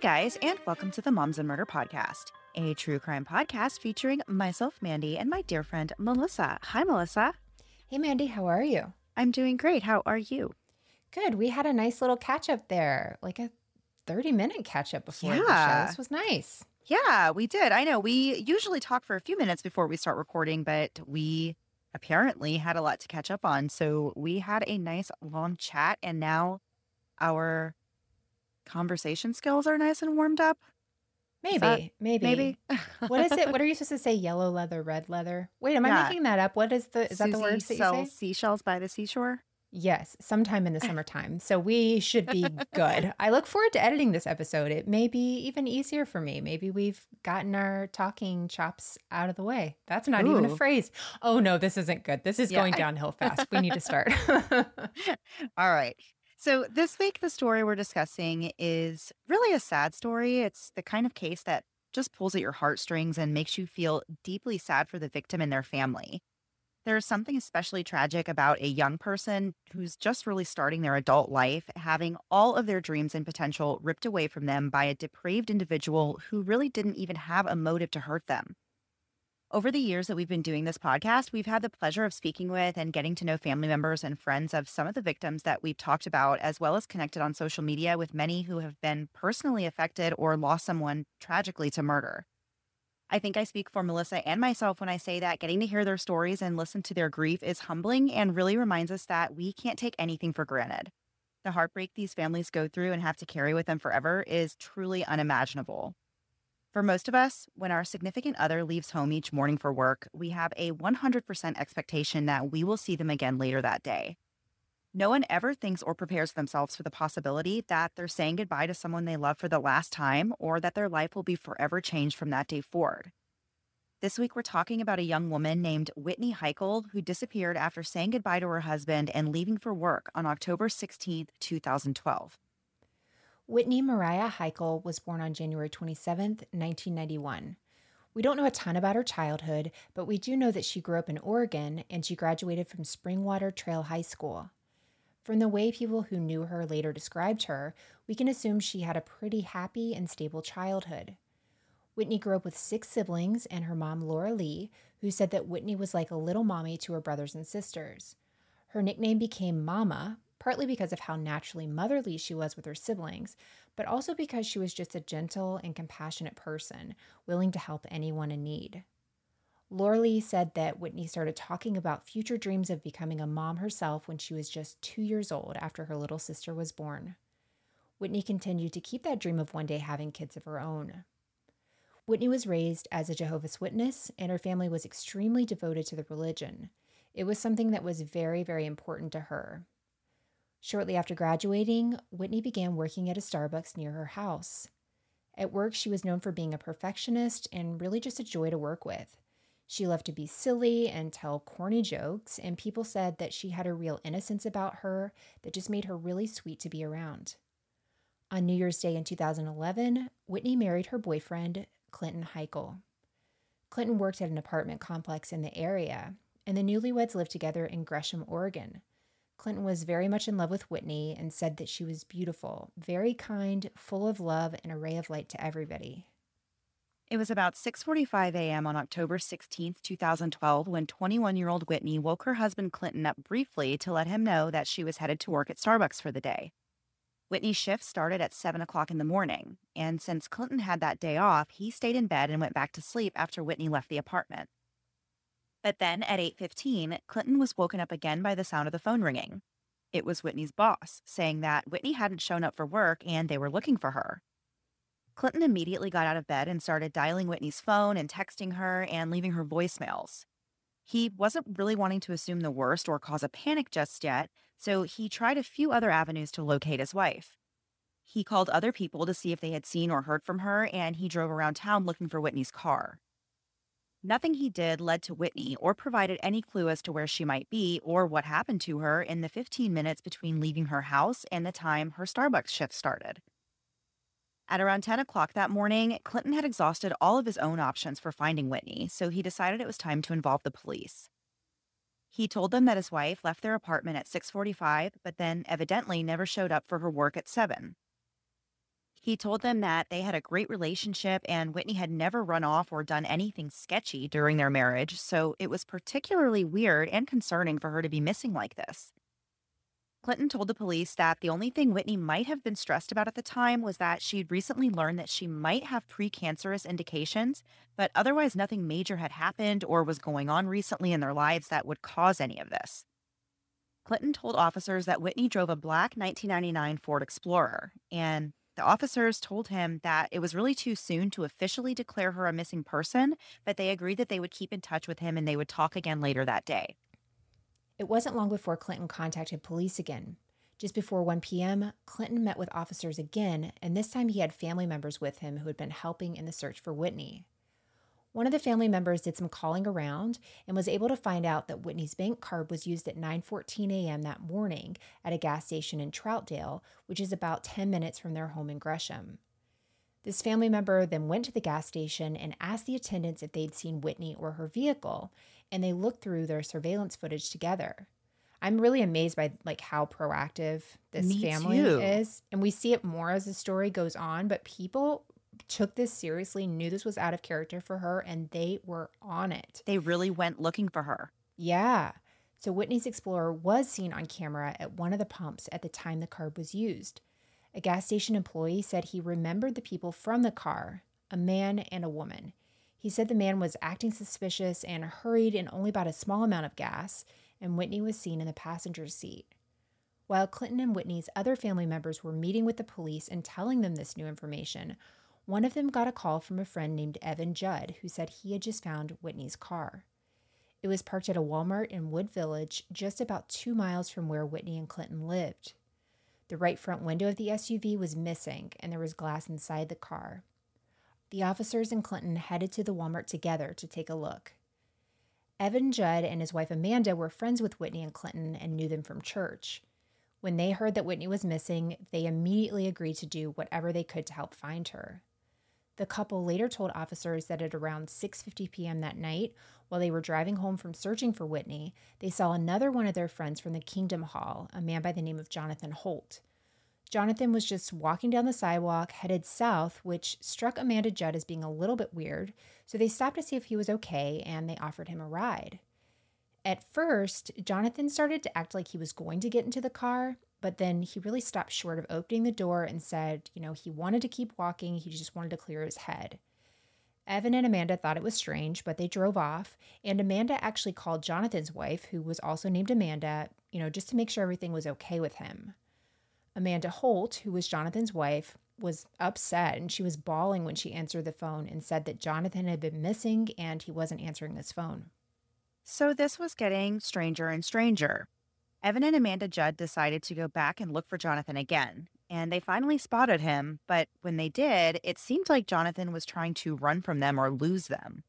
Hey guys, and welcome to the Moms and Murder Podcast, a true crime podcast featuring myself, Mandy, and my dear friend, Melissa. Hi, Melissa. Hey, Mandy, how are you? I'm doing great. How are you? Good. We had a nice little catch up there, like a 30 minute catch up before the show. Yeah. This was nice. Yeah, we did. I know we usually talk for a few minutes before we start recording, but we apparently had a lot to catch up on. So we had a nice long chat, and now our conversation skills are nice and warmed up. Maybe, that- maybe. Maybe. what is it? What are you supposed to say? Yellow leather, red leather? Wait, am I making that up? What is the, is that the Susie that you say? seashells by the seashore. Yes, sometime in the summertime. So we should be good. I look forward to editing this episode. It may be even easier for me. Maybe we've gotten our talking chops out of the way. That's not even a phrase. Oh no, this isn't good. This is Yeah, going I- downhill fast. We need to start. All right. So this week, the story we're discussing is really a sad story. It's the kind of case that just pulls at your heartstrings and makes you feel deeply sad for the victim and their family. There's something especially tragic about a young person who's just really starting their adult life, having all of their dreams and potential ripped away from them by a depraved individual who really didn't even have a motive to hurt them. Over the years that we've been doing this podcast, we've had the pleasure of speaking with and getting to know family members and friends of some of the victims that we've talked about, as well as connected on social media with many who have been personally affected or lost someone tragically to murder. I think I speak for Melissa and myself when I say that getting to hear their stories and listen to their grief is humbling and really reminds us that we can't take anything for granted. The heartbreak these families go through and have to carry with them forever is truly unimaginable. For most of us, when our significant other leaves home each morning for work, we have a 100% expectation that we will see them again later that day. No one ever thinks or prepares themselves for the possibility that they're saying goodbye to someone they love for the last time or that their life will be forever changed from that day forward. This week, we're talking about a young woman named Whitney Heichel who disappeared after saying goodbye to her husband and leaving for work on October 16, 2012. Whitney Mariah Heichel was born on January 27, 1991. We don't know a ton about her childhood, but we do know that she grew up in Oregon and she graduated from Springwater Trail High School. From the way people who knew her later described her, we can assume she had a pretty happy and stable childhood. Whitney grew up with six siblings and her mom, Laura Lee, who said that Whitney was like a little mommy to her brothers and sisters. Her nickname became Mama, partly because of how naturally motherly she was with her siblings, but also because she was just a gentle and compassionate person, willing to help anyone in need. Laura Lee said that Whitney started talking about future dreams of becoming a mom herself when she was just two years old after her little sister was born. Whitney continued to keep that dream of one day having kids of her own. Whitney was raised as a Jehovah's Witness, and her family was extremely devoted to the religion. It was something that was very, very important to her. Shortly after graduating, Whitney began working at a Starbucks near her house. At work, she was known for being a perfectionist and really just a joy to work with. She loved to be silly and tell corny jokes, and people said that she had a real innocence about her that just made her really sweet to be around. On New Year's Day in 2011, Whitney married her boyfriend, Clinton Heichel. Clinton worked at an apartment complex in the area, and the newlyweds lived together in Gresham, Oregon. Clinton was very much in love with Whitney and said that she was beautiful, very kind, full of love, and a ray of light to everybody. It was about 6:45 a.m. on October 16, 2012, when 21-year-old Whitney woke her husband Clinton up briefly to let him know that she was headed to work at Starbucks for the day. Whitney's shift started at 7 o'clock in the morning, and since Clinton had that day off, he stayed in bed and went back to sleep after Whitney left the apartment. But then at 8:15, Clinton was woken up again by the sound of the phone ringing. It was Whitney's boss saying that Whitney hadn't shown up for work and they were looking for her. Clinton immediately got out of bed and started dialing Whitney's phone and texting her and leaving her voicemails. He wasn't really wanting to assume the worst or cause a panic just yet, so he tried a few other avenues to locate his wife. He called other people to see if they had seen or heard from her, and he drove around town looking for Whitney's car. Nothing he did led to Whitney or provided any clue as to where she might be or what happened to her in the 15 minutes between leaving her house and the time her Starbucks shift started. At around 10 o'clock that morning, Clinton had exhausted all of his own options for finding Whitney, so he decided it was time to involve the police. He told them that his wife left their apartment at 6:45, but then evidently never showed up for her work at 7. He told them that they had a great relationship and Whitney had never run off or done anything sketchy during their marriage, so it was particularly weird and concerning for her to be missing like this. Clinton told the police that the only thing Whitney might have been stressed about at the time was that she'd recently learned that she might have precancerous indications, but otherwise nothing major had happened or was going on recently in their lives that would cause any of this. Clinton told officers that Whitney drove a black 1999 Ford Explorer, and the officers told him that it was really too soon to officially declare her a missing person, but they agreed that they would keep in touch with him and they would talk again later that day. It wasn't long before Clinton contacted police again. Just before 1 p.m., Clinton met with officers again, and this time he had family members with him who had been helping in the search for Whitney. One of the family members did some calling around and was able to find out that Whitney's bank card was used at 9:14 a.m. that morning at a gas station in Troutdale, which is about 10 minutes from their home in Gresham. This family member then went to the gas station and asked the attendants if they'd seen Whitney or her vehicle, and they looked through their surveillance footage together. I'm really amazed by like how proactive this Me family too. is, and we see it more as the story goes on, but people took this seriously, knew this was out of character for her, and they were on it. They really went looking for her. Yeah. So Whitney's Explorer was seen on camera at one of the pumps at the time the car was used. A gas station employee said he remembered the people from the car, a man and a woman. He said the man was acting suspicious and hurried and only bought a small amount of gas, and Whitney was seen in the passenger seat. While Clinton and Whitney's other family members were meeting with the police and telling them this new information, one of them got a call from a friend named Evan Judd who said he had just found Whitney's car. It was parked at a Walmart in Wood Village, just about two miles from where Whitney and Clinton lived. The right front window of the SUV was missing, and there was glass inside the car. The officers and Clinton headed to the Walmart together to take a look. Evan Judd and his wife Amanda were friends with Whitney and Clinton and knew them from church. When they heard that Whitney was missing, they immediately agreed to do whatever they could to help find her. The couple later told officers that at around 6:50 p.m. that night, while they were driving home from searching for Whitney, they saw another one of their friends from the Kingdom Hall, a man by the name of Jonathan Holt. Jonathan was just walking down the sidewalk, headed south, which struck Amanda Judd as being a little bit weird, so they stopped to see if he was okay and they offered him a ride. At first, Jonathan started to act like he was going to get into the car, but then he really stopped short of opening the door and said, you know, he wanted to keep walking, he just wanted to clear his head. Evan and Amanda thought it was strange, but they drove off. And Amanda actually called Jonathan's wife, who was also named Amanda, you know, just to make sure everything was okay with him. Amanda Holt, who was Jonathan's wife, was upset and she was bawling when she answered the phone and said that Jonathan had been missing and he wasn't answering his phone. So this was getting stranger and stranger. Evan and Amanda Judd decided to go back and look for Jonathan again, and they finally spotted him. But when they did, it seemed like Jonathan was trying to run from them or lose them.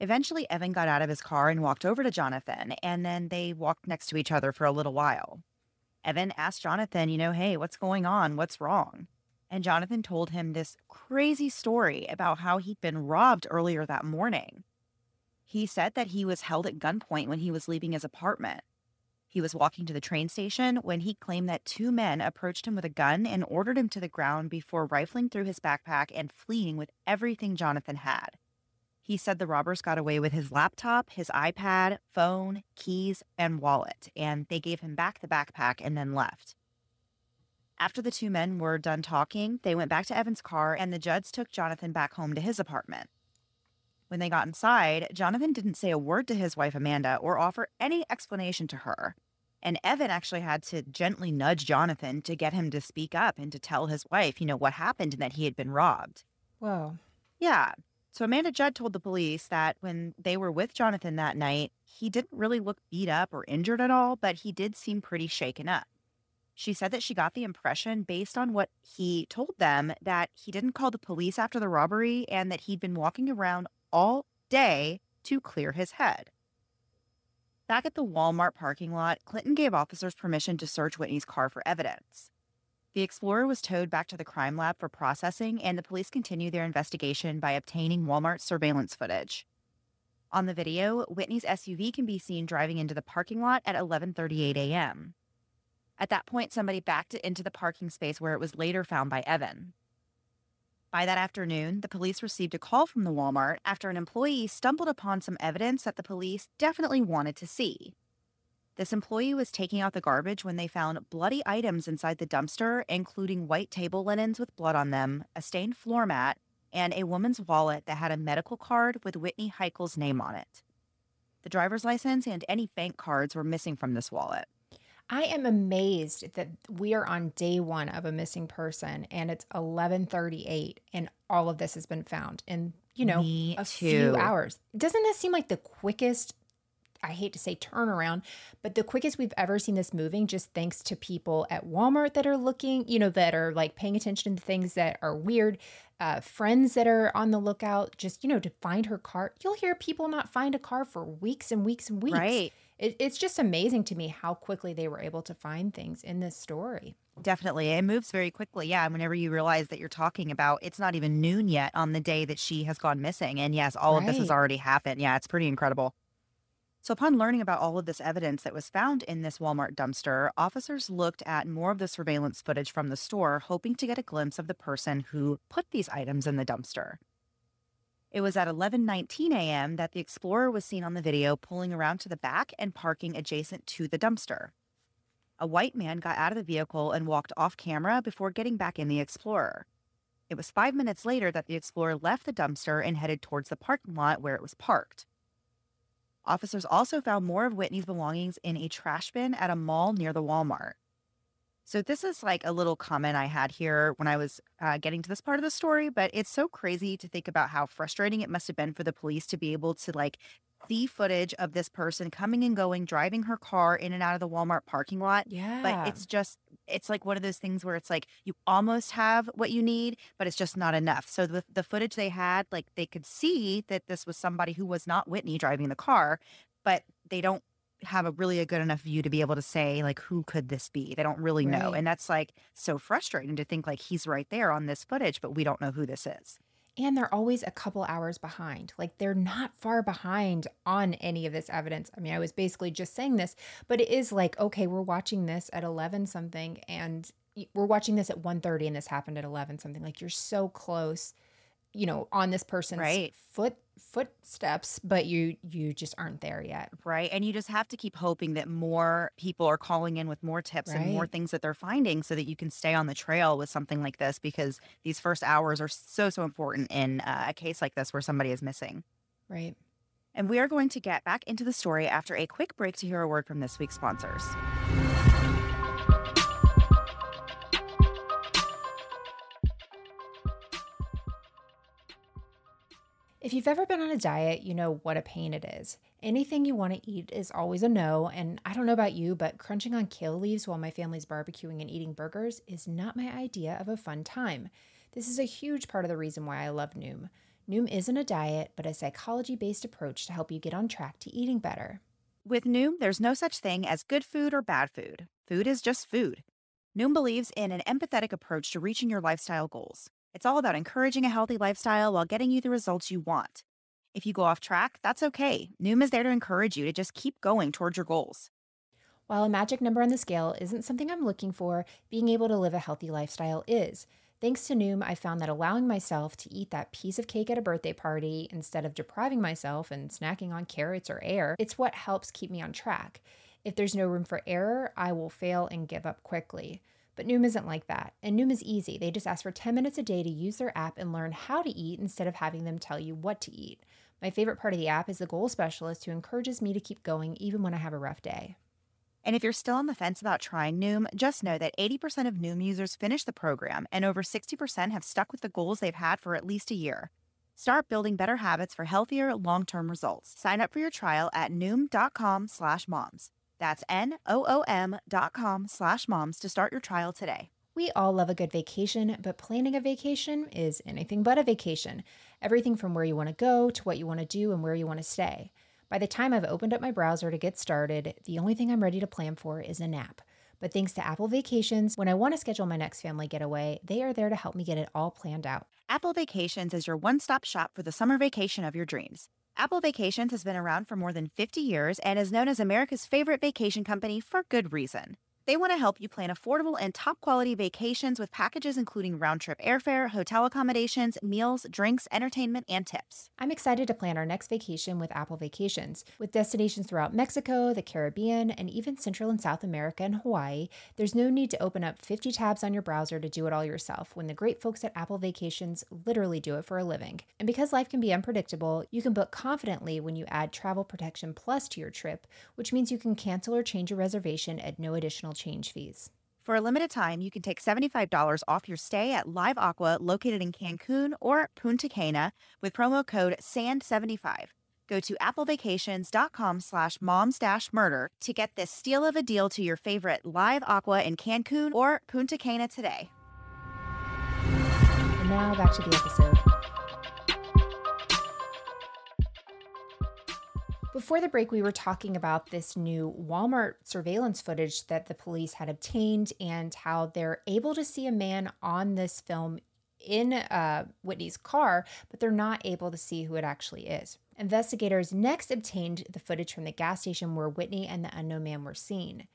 Eventually, Evan got out of his car and walked over to Jonathan, and then they walked next to each other for a little while. Evan asked Jonathan, you know, hey, what's going on? What's wrong? And Jonathan told him this crazy story about how he'd been robbed earlier that morning. He said that he was held at gunpoint when he was leaving his apartment he was walking to the train station when he claimed that two men approached him with a gun and ordered him to the ground before rifling through his backpack and fleeing with everything Jonathan had. He said the robbers got away with his laptop, his iPad, phone, keys, and wallet, and they gave him back the backpack and then left. After the two men were done talking, they went back to Evan's car and the Judds took Jonathan back home to his apartment. When they got inside, Jonathan didn't say a word to his wife Amanda or offer any explanation to her. And Evan actually had to gently nudge Jonathan to get him to speak up and to tell his wife, you know, what happened and that he had been robbed. Whoa. Yeah. So Amanda Judd told the police that when they were with Jonathan that night, he didn't really look beat up or injured at all, but he did seem pretty shaken up. She said that she got the impression, based on what he told them, that he didn't call the police after the robbery and that he'd been walking around all day to clear his head. Back at the Walmart parking lot, Clinton gave officers permission to search Whitney's car for evidence. The Explorer was towed back to the crime lab for processing, and the police continued their investigation by obtaining Walmart surveillance footage. On the video, Whitney's SUV can be seen driving into the parking lot at 11:38 a.m. At that point, somebody backed it into the parking space where it was later found by Evan. By that afternoon, the police received a call from the Walmart after an employee stumbled upon some evidence that the police definitely wanted to see. This employee was taking out the garbage when they found bloody items inside the dumpster, including white table linens with blood on them, a stained floor mat, and a woman's wallet that had a medical card with Whitney Heichel's name on it. The driver's license and any bank cards were missing from this wallet. I am amazed that we are on day one of a missing person and it's 1138 and all of this has been found in, you know, Me a too. few hours. Doesn't this seem like the quickest, I hate to say turnaround, but the quickest we've ever seen this moving just thanks to people at Walmart that are looking, you know, that are like paying attention to things that are weird, uh, friends that are on the lookout, just, you know, to find her car. You'll hear people not find a car for weeks and weeks and weeks. Right. It, it's just amazing to me how quickly they were able to find things in this story. Definitely. It moves very quickly. Yeah. Whenever you realize that you're talking about it's not even noon yet on the day that she has gone missing. And yes, all of this has already happened. Yeah, it's pretty incredible. So, upon learning about all of this evidence that was found in this Walmart dumpster, officers looked at more of the surveillance footage from the store, hoping to get a glimpse of the person who put these items in the dumpster. It was at 11:19 a.m. that the Explorer was seen on the video pulling around to the back and parking adjacent to the dumpster. A white man got out of the vehicle and walked off camera before getting back in the Explorer. It was five minutes later that the Explorer left the dumpster and headed towards the parking lot where it was parked. Officers also found more of Whitney's belongings in a trash bin at a mall near the Walmart. So, this is like a little comment I had here when I was uh, getting to this part of the story, but it's so crazy to think about how frustrating it must have been for the police to be able to like see footage of this person coming and going, driving her car in and out of the Walmart parking lot Yeah. but it's just it's like one of those things where it's like you almost have what you need but it's just not enough so the, the footage they had like they could see that this was somebody who was not whitney driving the car but they don't have a really a good enough view to be able to say like who could this be they don't really know and that's like so frustrating to think like he's right there on this footage but we don't know who this is And they're always a couple hours behind. Like they're not far behind on any of this evidence. I mean, I was basically just saying this, but it is like, okay, we're watching this at 11 something and we're watching this at 1:30 and this happened at 11 something. Like you're so close. You know, on this person's Right. foot footsteps, but you you just aren't there yet. Right. And you just have to keep hoping that more people are calling in with more tips and more things that they're finding so that you can stay on the trail with something like this because these first hours are so, so important in uh, a case like this where somebody is missing. Right. And we are going to get back into the story after a quick break to hear a word from this week's sponsors. If you've ever been on a diet, you know what a pain it is. Anything you want to eat is always a no, and I don't know about you, but crunching on kale leaves while my family's barbecuing and eating burgers is not my idea of a fun time. This is a huge part of the reason why I love Noom. Noom isn't a diet, but a psychology based approach to help you get on track to eating better. With Noom, there's no such thing as good food or bad food. Food is just food. Noom believes in an empathetic approach to reaching your lifestyle goals. It's all about encouraging a healthy lifestyle while getting you the results you want. If you go off track, that's okay. Noom is there to encourage you to just keep going towards your goals. While a magic number on the scale isn't something I'm looking for, being able to live a healthy lifestyle is. Thanks to Noom, I found that allowing myself to eat that piece of cake at a birthday party instead of depriving myself and snacking on carrots or air, it's what helps keep me on track. If there's no room for error, I will fail and give up quickly. But Noom isn't like that. And Noom is easy. They just ask for 10 minutes a day to use their app and learn how to eat instead of having them tell you what to eat. My favorite part of the app is the goal specialist who encourages me to keep going even when I have a rough day. And if you're still on the fence about trying Noom, just know that 80% of Noom users finish the program and over 60% have stuck with the goals they've had for at least a year. Start building better habits for healthier, long-term results. Sign up for your trial at noom.com slash moms. That's N-O-O-M dot com slash moms to start your trial today. We all love a good vacation, but planning a vacation is anything but a vacation. Everything from where you want to go to what you want to do and where you want to stay. By the time I've opened up my browser to get started, the only thing I'm ready to plan for is a nap. But thanks to Apple Vacations, when I want to schedule my next family getaway, they are there to help me get it all planned out. Apple Vacations is your one-stop shop for the summer vacation of your dreams. Apple Vacations has been around for more than 50 years and is known as America's favorite vacation company for good reason. They want to help you plan affordable and top quality vacations with packages including round trip airfare, hotel accommodations, meals, drinks, entertainment, and tips. I'm excited to plan our next vacation with Apple Vacations. With destinations throughout Mexico, the Caribbean, and even Central and South America and Hawaii, there's no need to open up 50 tabs on your browser to do it all yourself when the great folks at Apple Vacations literally do it for a living. And because life can be unpredictable, you can book confidently when you add Travel Protection Plus to your trip, which means you can cancel or change your reservation at no additional change fees. For a limited time, you can take $75 off your stay at Live Aqua located in Cancun or Punta Cana with promo code SAND75. Go to applevacations.com slash moms dash murder to get this steal of a deal to your favorite Live Aqua in Cancun or Punta Cana today. And now back to the episode. Before the break, we were talking about this new Walmart surveillance footage that the police had obtained and how they're able to see a man on this film in uh, Whitney's car, but they're not able to see who it actually is. Investigators next obtained the footage from the gas station where Whitney and the unknown man were seen.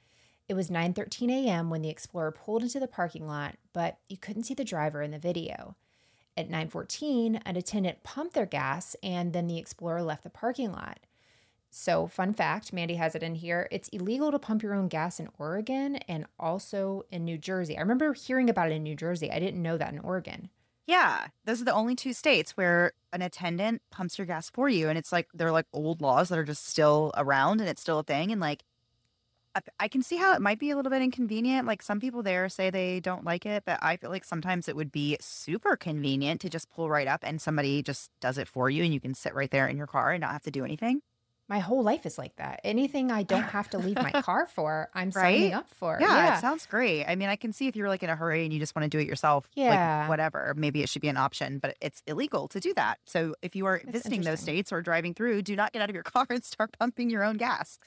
It was 9:13 a.m. when the Explorer pulled into the parking lot, but you couldn't see the driver in the video. At 9:14, an attendant pumped their gas and then the Explorer left the parking lot. So, fun fact, Mandy has it in here. It's illegal to pump your own gas in Oregon and also in New Jersey. I remember hearing about it in New Jersey. I didn't know that in Oregon. Yeah, those are the only two states where an attendant pumps your gas for you. And it's like, they're like old laws that are just still around and it's still a thing. And like, I- can see how it might be a little bit inconvenient. Like some people there say they don't like it, but I feel like sometimes it would be super convenient to just pull right up and somebody just does it for you and you can sit right there in your car and not have to do anything. My whole life is like that. Anything I don't have to leave my car for, I'm signing up for. Yeah, it sounds great. I mean, I can see if you're like in a hurry and you just want to do it yourself, Yeah. like whatever, maybe it should be an option, but it's illegal to do that. So if you are That's visiting those states or driving through, do not get out of your car and start pumping your own gas.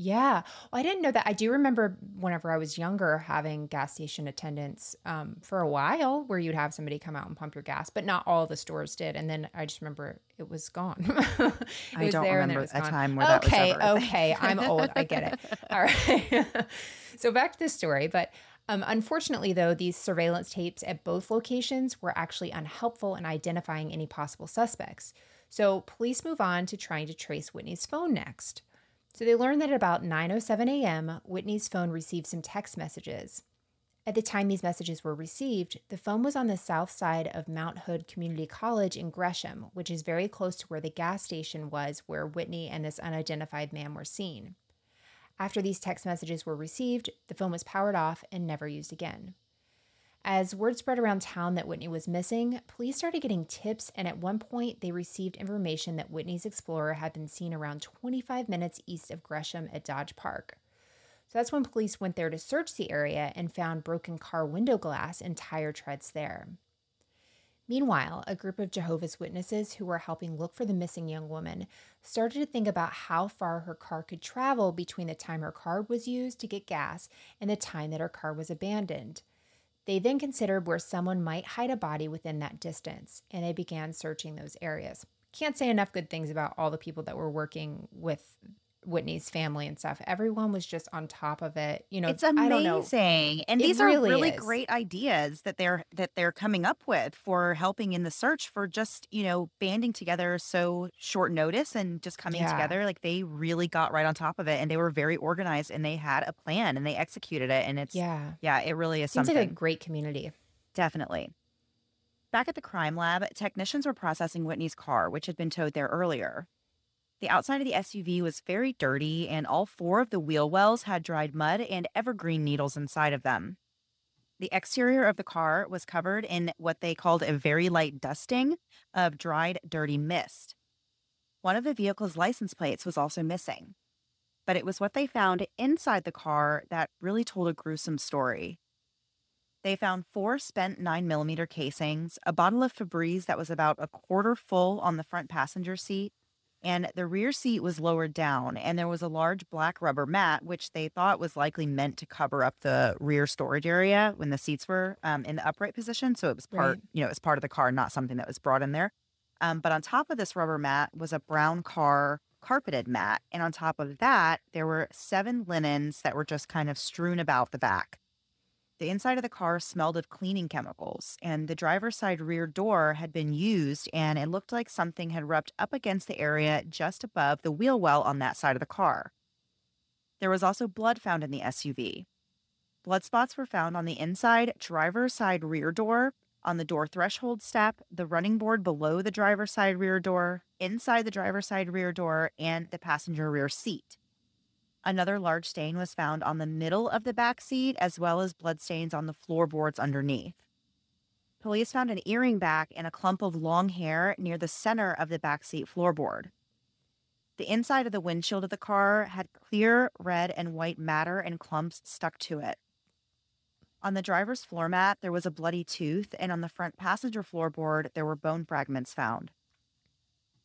Yeah. Well, I didn't know that. I do remember whenever I was younger having gas station attendants um, for a while where you'd have somebody come out and pump your gas, but not all the stores did. And then I just remember it was gone. it I was don't there and then remember a gone. time where that was okay, okay. I'm old. I get it. All right. so back to the story. But Um, unfortunately, though, these surveillance tapes at both locations were actually unhelpful in identifying any possible suspects. So police move on to trying to trace Whitney's phone next. So they learn that at about 9:07 a.m., Whitney's phone received some text messages. At the time these messages were received, the phone was on the south side of Mount Hood Community College in Gresham, which is very close to where the gas station was where Whitney and this unidentified man were seen. After these text messages were received, the phone was powered off and never used again. As word spread around town that Whitney was missing, police started getting tips, and at one point, they received information that Whitney's Explorer had been seen around 25 minutes east of Gresham at Dodge Park. So that's when police went there to search the area and found broken car window glass and tire treads there. Meanwhile, a group of Jehovah's Witnesses who were helping look for the missing young woman started to think about how far her car could travel between the time her car was used to get gas and the time that her car was abandoned. They then considered where someone might hide a body within that distance, and they began searching those areas. Can't say enough good things about all the people that were working with Whitney's family and stuff. Everyone was just on top of it. You know, it's amazing. And It these really are really is. great ideas that they're that they're coming up with for helping in the search for just, you know, banding together so short notice and just coming Yeah. together. Like they really got right on top of it and they were very organized and they had a plan and they executed it. And it's Yeah. yeah, it really is Seems something. like a great community. Definitely. Back at the crime lab, technicians were processing Whitney's car, which had been towed there earlier. The outside of the SUV was very dirty, and all four of the wheel wells had dried mud and evergreen needles inside of them. The exterior of the car was covered in what they called a very light dusting of dried, dirty mist. One of the vehicle's license plates was also missing. But it was what they found inside the car that really told a gruesome story. They found four spent 9mm casings, a bottle of Febreze that was about a quarter full on the front passenger seat, and the rear seat was lowered down, and there was a large black rubber mat, which they thought was likely meant to cover up the rear storage area when the seats were um, in the upright position. So it was part, Right. you know, it was part of the car, not something that was brought in there. Um, but on top of this rubber mat was a brown car carpeted mat, and on top of that, there were seven linens that were just kind of strewn about the back. The inside of the car smelled of cleaning chemicals, and the driver's side rear door had been used, and it looked like something had rubbed up against the area just above the wheel well on that side of the car. There was also blood found in the SUV. Blood spots were found on the inside driver's side rear door, on the door threshold step, the running board below the driver's side rear door, inside the driver's side rear door, and the passenger rear seat. Another large stain was found on the middle of the back seat, as well as bloodstains on the floorboards underneath. Police found an earring back and a clump of long hair near the center of the back seat floorboard. The inside of the windshield of the car had clear red and white matter and clumps stuck to it. On the driver's floor mat, there was a bloody tooth, and on the front passenger floorboard, there were bone fragments found.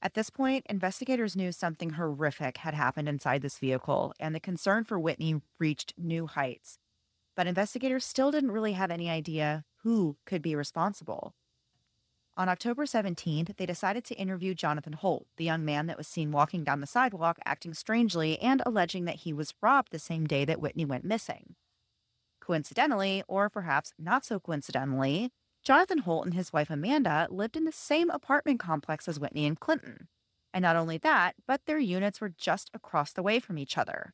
At this point, investigators knew something horrific had happened inside this vehicle, and the concern for Whitney reached new heights. But investigators still didn't really have any idea who could be responsible. On October 17th, they decided to interview Jonathan Holt, the young man that was seen walking down the sidewalk acting strangely and alleging that he was robbed the same day that Whitney went missing. Coincidentally, or perhaps not so coincidentally, Jonathan Holt and his wife Amanda lived in the same apartment complex as Whitney and Clinton. And not only that, but their units were just across the way from each other.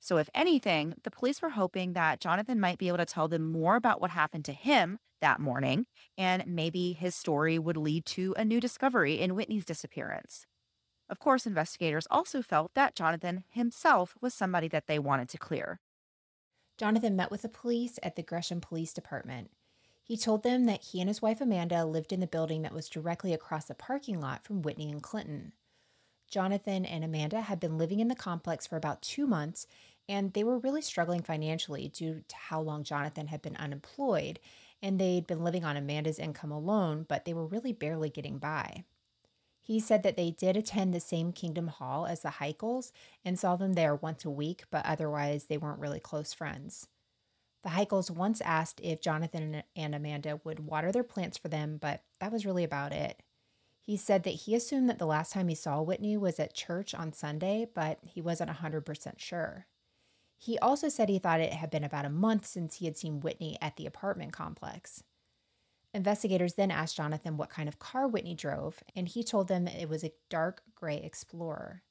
So, if anything, the police were hoping that Jonathan might be able to tell them more about what happened to him that morning, and maybe his story would lead to a new discovery in Whitney's disappearance. Of course, investigators also felt that Jonathan himself was somebody that they wanted to clear. Jonathan met with the police at the Gresham Police Department. He told them that he and his wife Amanda lived in the building that was directly across the parking lot from Whitney and Clinton. Jonathan and Amanda had been living in the complex for about two months, and they were really struggling financially due to how long Jonathan had been unemployed, and they'd been living on Amanda's income alone, but they were really barely getting by. He said that they did attend the same Kingdom Hall as the Heichels and saw them there once a week, but otherwise they weren't really close friends. The Heichels once asked if Jonathan and Amanda would water their plants for them, but that was really about it. He said that he assumed that the last time he saw Whitney was at church on Sunday, but he wasn't 100% sure. He also said he thought it had been about a month since he had seen Whitney at the apartment complex. Investigators then asked Jonathan what kind of car Whitney drove, and he told them it was a dark gray Explorer.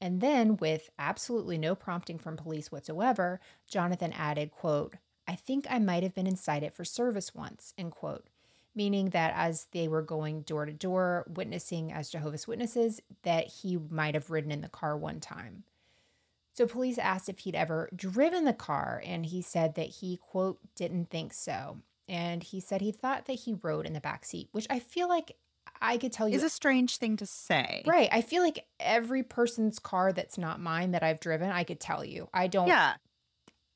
And then, with absolutely no prompting from police whatsoever, Jonathan added, quote, I think I might have been inside it for service once, end quote, meaning that as they were going door to door, witnessing as Jehovah's Witnesses, that he might have ridden in the car one time. So police asked if he'd ever driven the car, and he said that he, quote, didn't think so and he said he thought that he rode in the back seat, which I feel like I could tell you is a strange thing to say. Right. I feel like every person's car that's not mine that I've driven, I could tell you. I don't Yeah.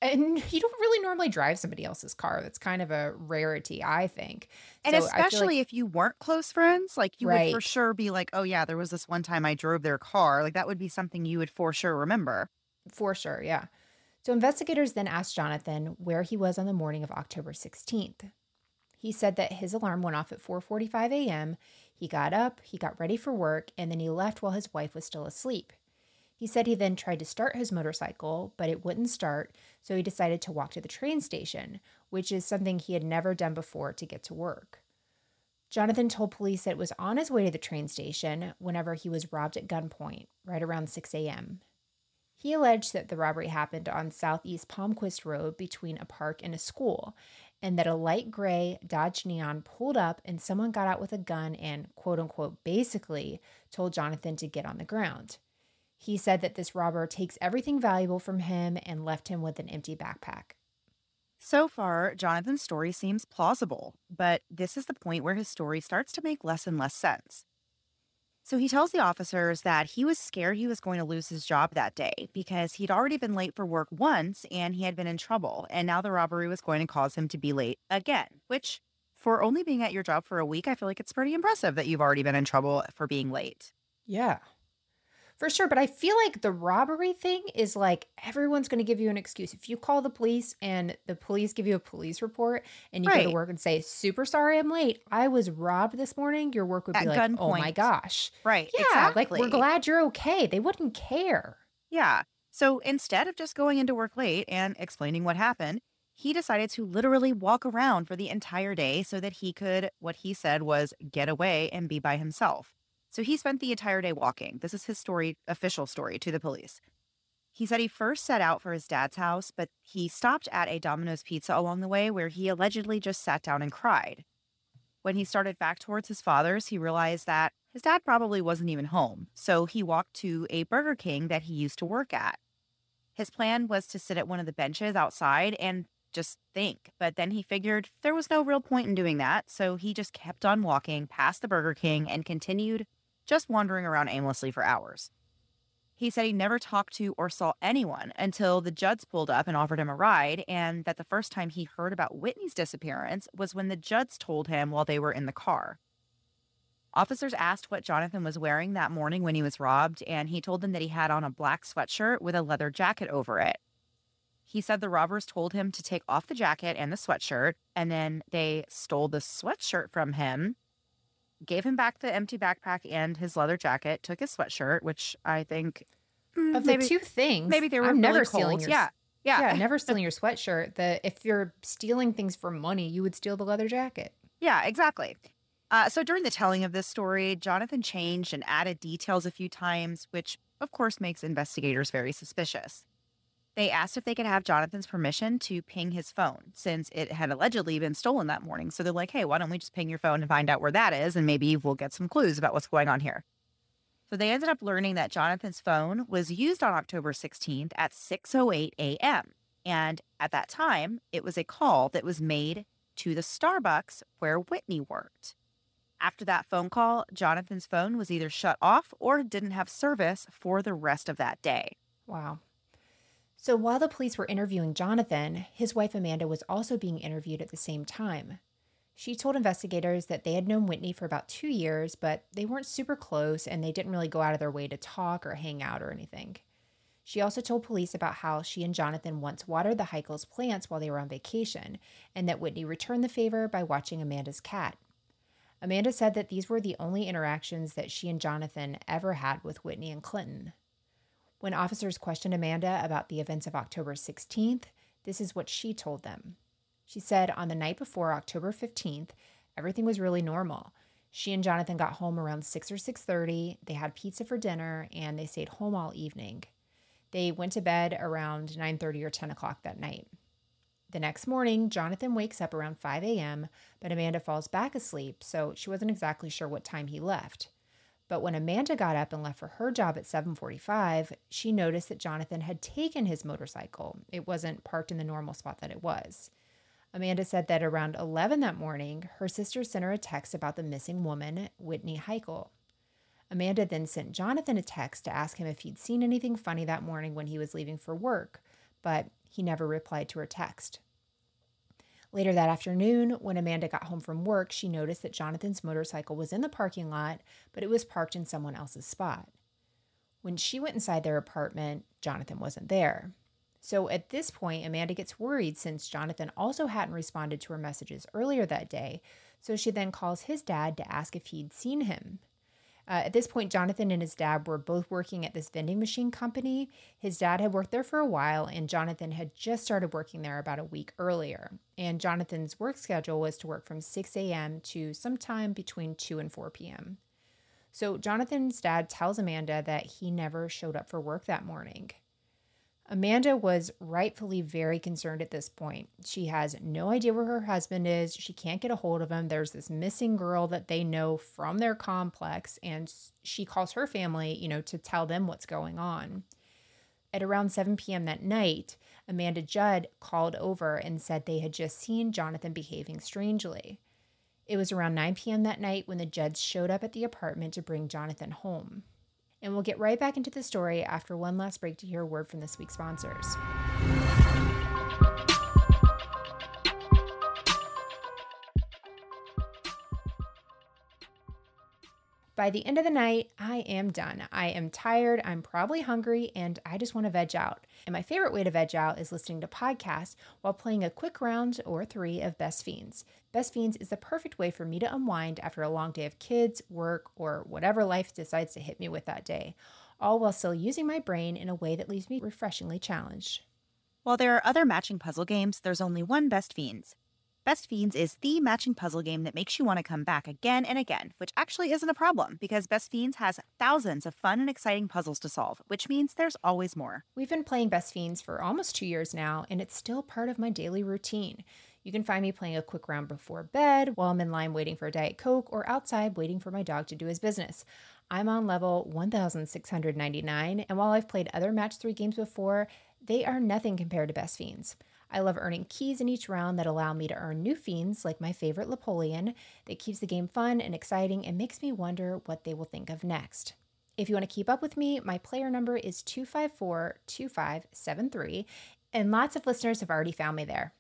and you don't really normally drive somebody else's car. That's kind of a rarity, I think. And So feel like- especially if you weren't close friends, like you would for sure be like, oh, yeah, there was this one time I drove their car. Like that would be something you would for sure remember. For sure, yeah. So investigators then asked Jonathan where he was on the morning of October 16th. He said that his alarm went off at 4:45 a.m. He got up, he got ready for work, and then he left while his wife was still asleep. He said he then tried to start his motorcycle, but it wouldn't start, so he decided to walk to the train station, which is something he had never done before to get to work. Jonathan told police that it was on his way to the train station whenever he was robbed at gunpoint, right around 6 a.m. He alleged that the robbery happened on Southeast Palmquist Road between a park and a school, and that a light gray Dodge Neon pulled up and someone got out with a gun and, quote unquote, basically told Jonathan to get on the ground. He said that this robber takes everything valuable from him and left him with an empty backpack. So far, Jonathan's story seems plausible, but this is the point where his story starts to make less and less sense. So he tells the officers that he was scared he was going to lose his job that day because he'd already been late for work once and he had been in trouble, and now the robbery was going to cause him to be late again, which for only being at your job for a week, I feel like it's pretty impressive that you've already been in trouble for being late. Yeah. For sure. But I feel like the robbery thing is like everyone's going to give you an excuse. If you call the police and the police give you a police report and you go to work and say, super sorry I'm late, I was robbed this morning, your work would be At like, oh my gosh. Right. Yeah. Like we're glad you're okay. They wouldn't care. Yeah. So instead of just going into work late and explaining what happened, he decided to literally walk around for the entire day so that he could, what he said was, get away and be by himself. So he spent the entire day walking. This is his story, official story to the police. He said he first set out for his dad's house, but he stopped at a Domino's Pizza along the way where he allegedly just sat down and cried. When he started back towards his father's, he realized that his dad probably wasn't even home. So he walked to a Burger King that he used to work at. His plan was to sit at one of the benches outside and just think, but then he figured there was no real point in doing that. So he just kept on walking past the Burger King and continued just wandering around aimlessly for hours. He said he never talked to or saw anyone until the Judds pulled up and offered him a ride, and that the first time he heard about Whitney's disappearance was when the Judds told him while they were in the car. Officers asked what Jonathan was wearing that morning when he was robbed, and he told them that he had on a black sweatshirt with a leather jacket over it. He said the robbers told him to take off the jacket and the sweatshirt, and then they stole the sweatshirt from him, gave him back the empty backpack and his leather jacket, took his sweatshirt, which I think mm, Of the maybe, two things, maybe they were really never cold. stealing your yeah, yeah, yeah, never stealing your sweatshirt. The if you're stealing things for money, you would steal the leather jacket. Yeah, exactly. Uh, so during the telling of this story, Jonathan changed and added details a few times, which of course makes investigators very suspicious. They asked if they could have Jonathan's permission to ping his phone since it had allegedly been stolen that morning. So they're like, hey, why don't we just ping your phone and find out where that is? And maybe we'll get some clues about what's going on here. So they ended up learning that Jonathan's phone was used on October 16th at 6:08 a.m. And at that time, it was a call that was made to the Starbucks where Whitney worked. After that phone call, Jonathan's phone was either shut off or didn't have service for the rest of that day. Wow. So while the police were interviewing Jonathan, his wife Amanda was also being interviewed at the same time. She told investigators that they had known Whitney for about two years, but they weren't super close and they didn't really go out of their way to talk or hang out or anything. She also told police about how she and Jonathan once watered the Heichels' plants while they were on vacation, and that Whitney returned the favor by watching Amanda's cat. Amanda said that these were the only interactions that she and Jonathan ever had with Whitney and Clinton. When officers questioned Amanda about the events of October 16th, this is what she told them. She said on the night before October 15th, everything was really normal. She and Jonathan got home around 6 or 6:30. They had pizza for dinner and they stayed home all evening. They went to bed around 9:30 or 10 o'clock that night. The next morning, Jonathan wakes up around 5 a.m., but Amanda falls back asleep, so she wasn't exactly sure what time he left. But when Amanda got up and left for her job at 7:45, she noticed that Jonathan had taken his motorcycle. It wasn't parked in the normal spot that it was. Amanda said that around 11 that morning, her sister sent her a text about the missing woman, Whitney Heichel. Amanda then sent Jonathan a text to ask him if he'd seen anything funny that morning when he was leaving for work, but he never replied to her text. Later that afternoon, when Amanda got home from work, she noticed that Jonathan's motorcycle was in the parking lot, but it was parked in someone else's spot. When she went inside their apartment, Jonathan wasn't there. So at this point, Amanda gets worried since Jonathan also hadn't responded to her messages earlier that day. So she then calls his dad to ask if he'd seen him. Uh, at this point, Jonathan and his dad were both working at this vending machine company. His dad had worked there for a while, and Jonathan had just started working there about a week earlier. And Jonathan's work schedule was to work from 6 a.m. to sometime between 2 and 4 p.m. So Jonathan's dad tells Amanda that he never showed up for work that morning. Amanda was rightfully very concerned at this point. She has no idea where her husband is. She can't get a hold of him. There's this missing girl that they know from their complex, and she calls her family, you know, to tell them what's going on. At around 7 p.m. that night, Amanda Judd called over and said they had just seen Jonathan behaving strangely. It was around 9 p.m. that night when the Judds showed up at the apartment to bring Jonathan home. And we'll get right back into the story after one last break to hear a word from this week's sponsors. By the end of the night, I am done. I am tired, I'm probably hungry, and I just want to veg out. And my favorite way to veg out is listening to podcasts while playing a quick round or three of Best Fiends. Best Fiends is the perfect way for me to unwind after a long day of kids, work, or whatever life decides to hit me with that day, all while still using my brain in a way that leaves me refreshingly challenged. While there are other matching puzzle games, there's only one Best Fiends. Best Fiends is the matching puzzle game that makes you want to come back again and again, which actually isn't a problem because Best Fiends has thousands of fun and exciting puzzles to solve, which means there's always more. We've been playing Best Fiends for almost two years now, and it's still part of my daily routine. You can find me playing a quick round before bed, while I'm in line waiting for a Diet Coke, or outside waiting for my dog to do his business. I'm on level 1699, and while I've played other match 3 games before, they are nothing compared to Best Fiends. I love earning keys in each round that allow me to earn new fiends, like my favorite Napoleon, that keeps the game fun and exciting and makes me wonder what they will think of next. If you want to keep up with me, my player number is 254 2573, and lots of listeners have already found me there.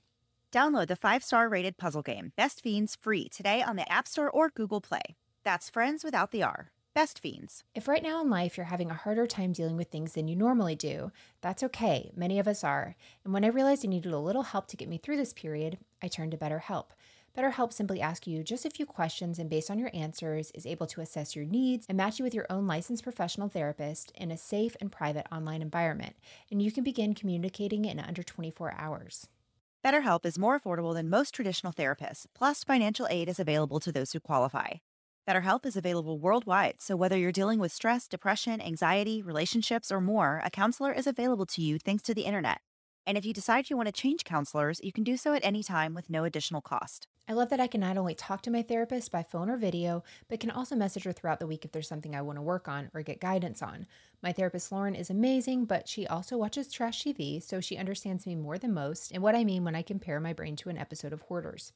Download the five star rated puzzle game, Best Fiends, free today on the App Store or Google Play. That's friends without the R. Best Fiends. If right now in life you're having a harder time dealing with things than you normally do, that's okay. Many of us are. And when I realized I needed a little help to get me through this period, I turned to BetterHelp. BetterHelp simply asks you just a few questions and based on your answers is able to assess your needs and match you with your own licensed professional therapist in a safe and private online environment. And you can begin communicating in under 24 hours. BetterHelp is more affordable than most traditional therapists, plus financial aid is available to those who qualify. BetterHelp is available worldwide, so whether you're dealing with stress, depression, anxiety, relationships, or more, a counselor is available to you thanks to the internet. And if you decide you want to change counselors, you can do so at any time with no additional cost. I love that I can not only talk to my therapist by phone or video, but can also message her throughout the week if there's something I want to work on or get guidance on. My therapist Lauren is amazing, but she also watches trash TV, so she understands me more than most and what I mean when I compare my brain to an episode of Hoarders.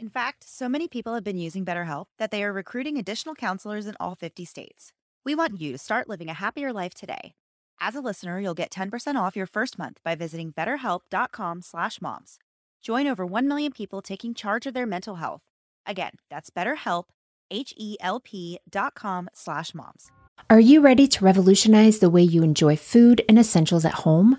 In fact, so many people have been using BetterHelp that they are recruiting additional counselors in all 50 states. We want you to start living a happier life today. As a listener, you'll get 10% off your first month by visiting betterhelp.com/moms. Join over 1 million people taking charge of their mental health. Again, that's BetterHelp, H E L P dot com slash moms. Are you ready to revolutionize the way you enjoy food and essentials at home?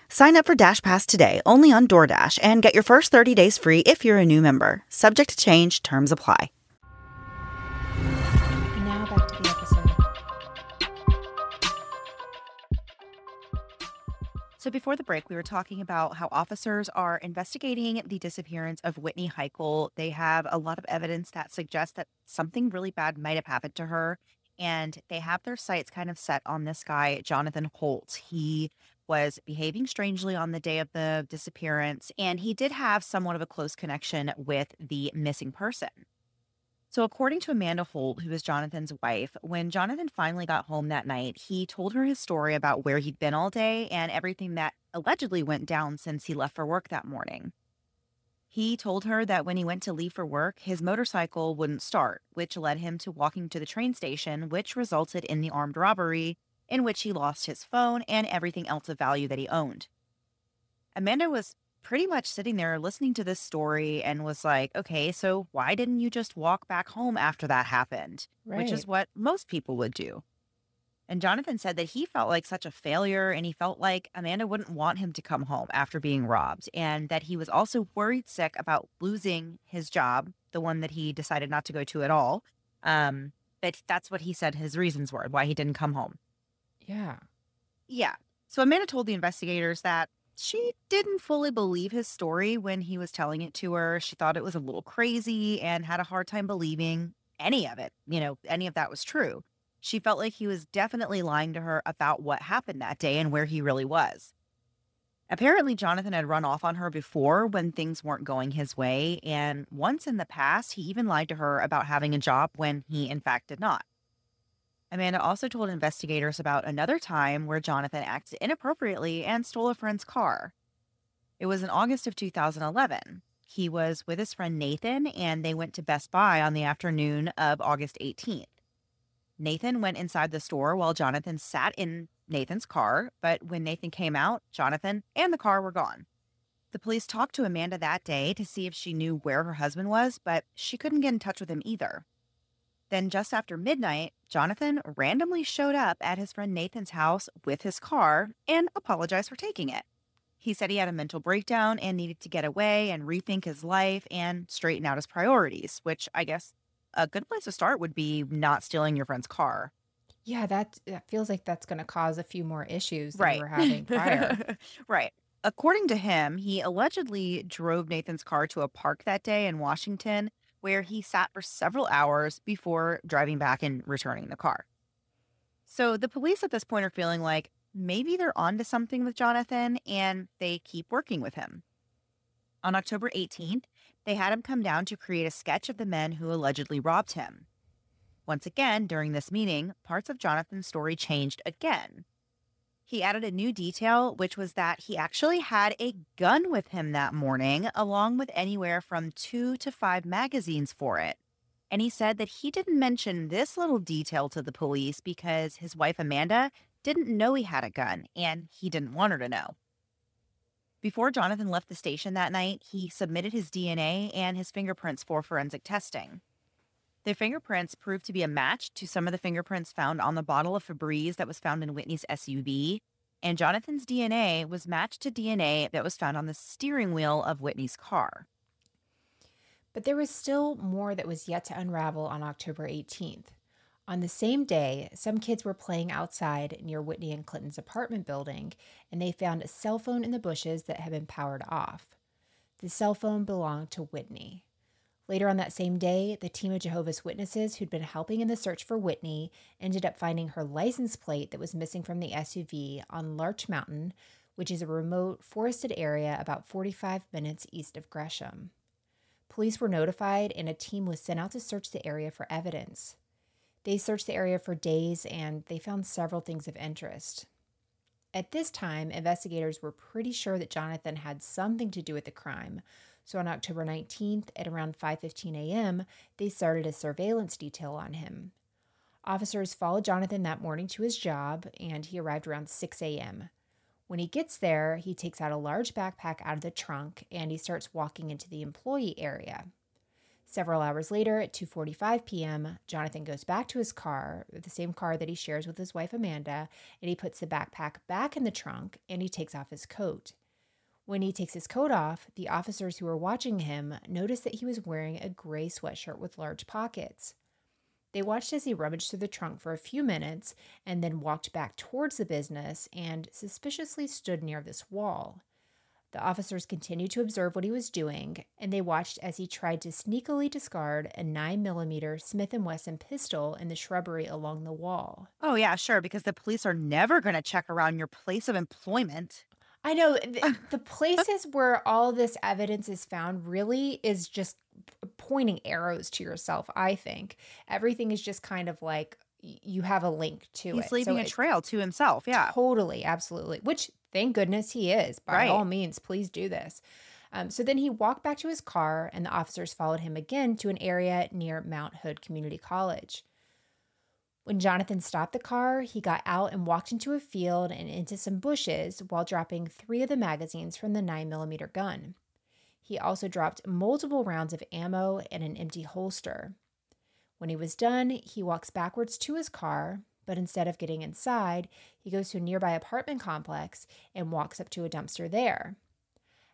Sign up for Dash Pass today only on DoorDash and get your first 30 days free if you're a new member. Subject to change, terms apply. Now back to the episode. So, before the break, we were talking about how officers are investigating the disappearance of Whitney Heichel. They have a lot of evidence that suggests that something really bad might have happened to her. And they have their sights kind of set on this guy, Jonathan Holt. He was behaving strangely on the day of the disappearance, and he did have somewhat of a close connection with the missing person. So, according to Amanda Holt, who is Jonathan's wife, when Jonathan finally got home that night, he told her his story about where he'd been all day and everything that allegedly went down since he left for work that morning. He told her that when he went to leave for work, his motorcycle wouldn't start, which led him to walking to the train station, which resulted in the armed robbery in which he lost his phone and everything else of value that he owned. Amanda was pretty much sitting there listening to this story and was like, okay, so why didn't you just walk back home after that happened? Which is what most people would do. And Jonathan said that he felt like such a failure and he felt like Amanda wouldn't want him to come home after being robbed. And that he was also worried sick about losing his job, the one that he decided not to go to at all. Um, but that's what he said his reasons were why he didn't come home. Yeah. Yeah. So Amanda told the investigators that she didn't fully believe his story when he was telling it to her. She thought it was a little crazy and had a hard time believing any of it, you know, any of that was true. She felt like he was definitely lying to her about what happened that day and where he really was. Apparently, Jonathan had run off on her before when things weren't going his way. And once in the past, he even lied to her about having a job when he, in fact, did not. Amanda also told investigators about another time where Jonathan acted inappropriately and stole a friend's car. It was in August of 2011. He was with his friend Nathan, and they went to Best Buy on the afternoon of August 18th. Nathan went inside the store while Jonathan sat in Nathan's car, but when Nathan came out, Jonathan and the car were gone. The police talked to Amanda that day to see if she knew where her husband was, but she couldn't get in touch with him either. Then, just after midnight, Jonathan randomly showed up at his friend Nathan's house with his car and apologized for taking it. He said he had a mental breakdown and needed to get away and rethink his life and straighten out his priorities, which I guess a good place to start would be not stealing your friend's car. Yeah, that that feels like that's going to cause a few more issues than Right. we were having prior. right. According to him, he allegedly drove Nathan's car to a park that day in Washington where he sat for several hours before driving back and returning the car. So the police at this point are feeling like maybe they're onto something with Jonathan and they keep working with him. On October 18th, they had him come down to create a sketch of the men who allegedly robbed him. Once again, during this meeting, parts of Jonathan's story changed again. He added a new detail, which was that he actually had a gun with him that morning, along with anywhere from two to five magazines for it. And he said that he didn't mention this little detail to the police because his wife, Amanda, didn't know he had a gun and he didn't want her to know. Before Jonathan left the station that night, he submitted his DNA and his fingerprints for forensic testing. The fingerprints proved to be a match to some of the fingerprints found on the bottle of Febreze that was found in Whitney's SUV, and Jonathan's DNA was matched to DNA that was found on the steering wheel of Whitney's car. But there was still more that was yet to unravel on October 18th. On the same day, some kids were playing outside near Whitney and Clinton's apartment building, and they found a cell phone in the bushes that had been powered off. The cell phone belonged to Whitney. Later on that same day, the team of Jehovah's Witnesses who'd been helping in the search for Whitney ended up finding her license plate that was missing from the SUV on Larch Mountain, which is a remote forested area about 45 minutes east of Gresham. Police were notified and a team was sent out to search the area for evidence. They searched the area for days and they found several things of interest. At this time, investigators were pretty sure that Jonathan had something to do with the crime, so on October 19th at around 5:15 a.m., they started a surveillance detail on him. Officers followed Jonathan that morning to his job and he arrived around 6 a.m. When he gets there, he takes out a large backpack out of the trunk and he starts walking into the employee area. Several hours later, at 2:45 p.m., Jonathan goes back to his car, the same car that he shares with his wife Amanda, and he puts the backpack back in the trunk and he takes off his coat. When he takes his coat off, the officers who were watching him noticed that he was wearing a gray sweatshirt with large pockets. They watched as he rummaged through the trunk for a few minutes and then walked back towards the business and suspiciously stood near this wall. The officers continued to observe what he was doing, and they watched as he tried to sneakily discard a 9mm Smith & Wesson pistol in the shrubbery along the wall. Oh, yeah, sure, because the police are never going to check around your place of employment. I know the, the places where all this evidence is found really is just pointing arrows to yourself. I think everything is just kind of like you have a link to it. He's it. leaving So a it- trail to himself. Yeah. Totally, absolutely. Which, thank goodness, he is. By Right. all means, please do this. Um, so then he walked back to his car, and the officers followed him again to an area near Mount Hood Community College. When Jonathan stopped the car, he got out and walked into a field and into some bushes while dropping three of the magazines from the 9mm gun. He also dropped multiple rounds of ammo and an empty holster. When he was done, he walks backwards to his car, but instead of getting inside, he goes to a nearby apartment complex and walks up to a dumpster there.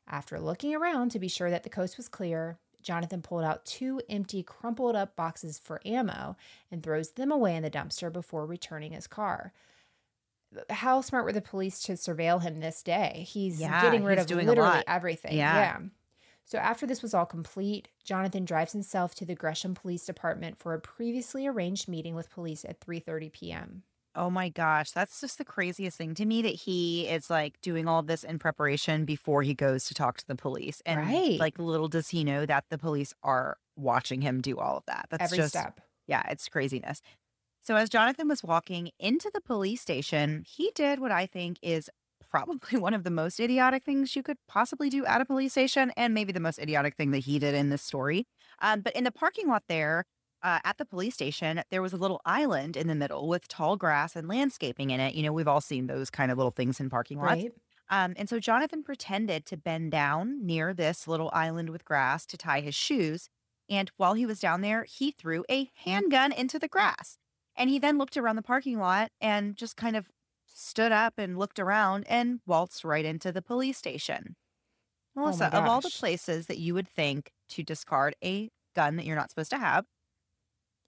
After looking around to be sure that the coast was clear, Jonathan pulled out two empty, crumpled up boxes for ammo and throws them away in the dumpster before returning his car. How smart were the police to surveil him this day? He's Yeah, getting rid he's of literally everything. Yeah. So after this was all complete, Jonathan drives himself to the Gresham Police Department for a previously arranged meeting with police at 3:30 p.m. Oh my gosh, that's just the craziest thing to me that he is like doing all this in preparation before he goes to talk to the police. And Right. like little does he know that the police are watching him do all of that. That's Every just step. yeah, it's craziness. So as Jonathan was walking into the police station, he did what I think is probably one of the most idiotic things you could possibly do at a police station, and maybe the most idiotic thing that he did in this story. Um, but in the parking lot there, uh, at the police station, there was a little island in the middle with tall grass and landscaping in it. You know, we've all seen those kind of little things in parking lots. Right? Um, and so Jonathan pretended to bend down near this little island with grass to tie his shoes. And while he was down there, he threw a handgun into the grass. And he then looked around the parking lot and just kind of stood up and looked around and waltzed right into the police station. Oh Melissa, of all the places that you would think to discard a gun that you're not supposed to have,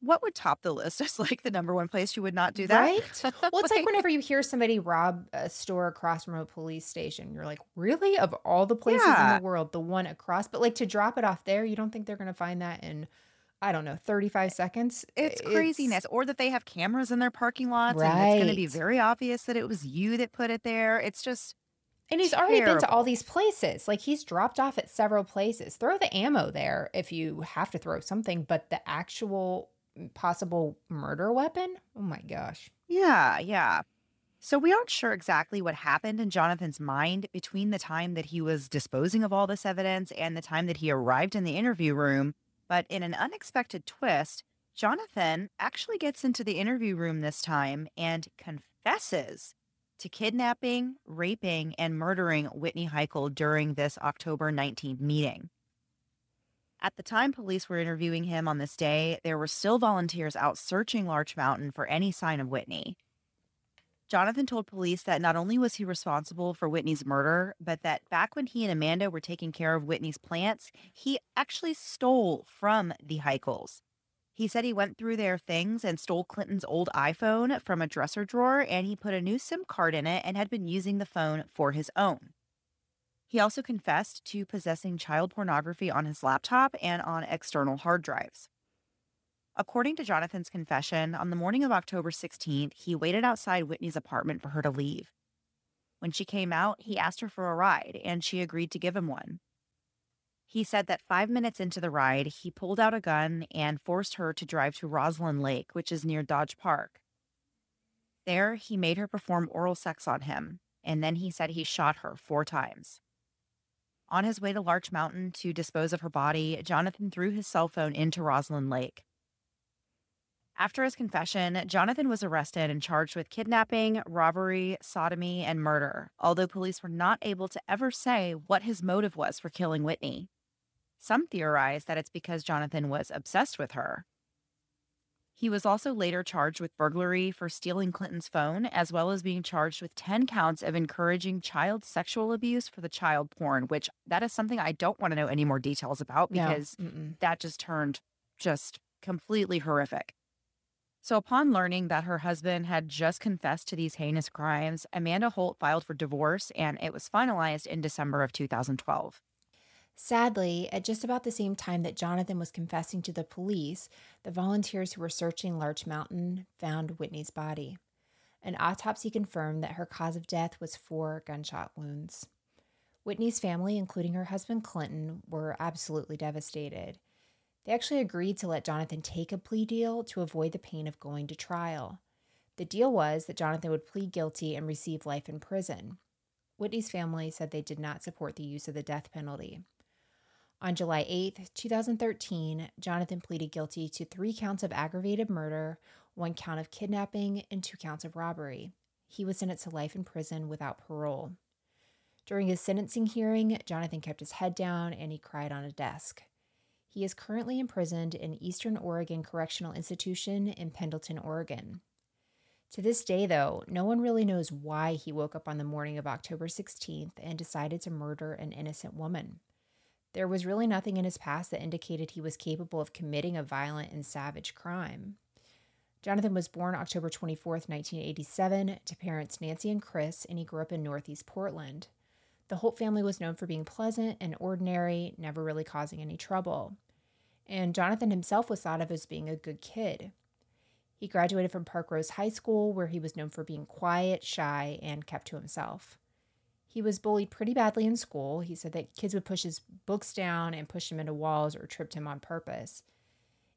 what would top the list as like the number one place you would not do that? Right? Well, it's like whenever you hear somebody rob a store across from a police station, you're like, really? Of all the places Yeah. in the world, the one across, but like to drop it off there, you don't think they're going to find that in, I don't know, 35 seconds? It's craziness. Or that they have cameras in their parking lots and it's going to be very obvious that it was you that put it there. It's just, And he's already been to all these places. Like he's dropped off at several places. Throw the ammo there if you have to throw something, but the actual possible murder weapon? Oh my gosh. yeah, yeah. So we aren't sure exactly what happened in Jonathan's mind between the time that he was disposing of all this evidence and the time that he arrived in the interview room. But in an unexpected twist, Jonathan actually gets into the interview room this time and confesses to kidnapping, raping, and murdering Whitney Heichel during this October 19th meeting. At the time police were interviewing him on this day, there were still volunteers out searching Larch Mountain for any sign of Whitney. Jonathan told police that not only was he responsible for Whitney's murder, but that back when he and Amanda were taking care of Whitney's plants, he actually stole from the Heichels. He said he went through their things and stole Clinton's old iPhone from a dresser drawer and he put a new SIM card in it and had been using the phone for his own. He also confessed to possessing child pornography on his laptop and on external hard drives. According to Jonathan's confession, on the morning of October 16th, he waited outside Whitney's apartment for her to leave. When she came out, he asked her for a ride, and she agreed to give him one. He said that five minutes into the ride, he pulled out a gun and forced her to drive to Roslyn Lake, which is near Dodge Park. There, he made her perform oral sex on him, and then he said he shot her four times. On his way to Larch Mountain to dispose of her body, Jonathan threw his cell phone into Roslyn Lake. After his confession, Jonathan was arrested and charged with kidnapping, robbery, sodomy, and murder, although police were not able to ever say what his motive was for killing Whitney. Some theorize that it's because Jonathan was obsessed with her. He was also later charged with burglary for stealing Clinton's phone, as well as being charged with 10 counts of encouraging child sexual abuse for the child porn, which that is something I don't want to know any more details about because No. that just turned just completely horrific. So, upon learning that her husband had just confessed to these heinous crimes, Amanda Holt filed for divorce and it was finalized in December of 2012. Sadly, at just about the same time that Jonathan was confessing to the police, the volunteers who were searching Larch Mountain found Whitney's body. An autopsy confirmed that her cause of death was four gunshot wounds. Whitney's family, including her husband Clinton, were absolutely devastated. They actually agreed to let Jonathan take a plea deal to avoid the pain of going to trial. The deal was that Jonathan would plead guilty and receive life in prison. Whitney's family said they did not support the use of the death penalty. On July 8, 2013, Jonathan pleaded guilty to three counts of aggravated murder, one count of kidnapping, and two counts of robbery. He was sentenced to life in prison without parole. During his sentencing hearing, Jonathan kept his head down and he cried on a desk. He is currently imprisoned in Eastern Oregon Correctional Institution in Pendleton, Oregon. To this day, though, no one really knows why he woke up on the morning of October 16th and decided to murder an innocent woman. There was really nothing in his past that indicated he was capable of committing a violent and savage crime. Jonathan was born October 24, 1987, to parents Nancy and Chris, and he grew up in Northeast Portland. The Holt family was known for being pleasant and ordinary, never really causing any trouble. And Jonathan himself was thought of as being a good kid. He graduated from Parkrose High School, where he was known for being quiet, shy, and kept to himself. He was bullied pretty badly in school. He said that kids would push his books down and push him into walls or tripped him on purpose.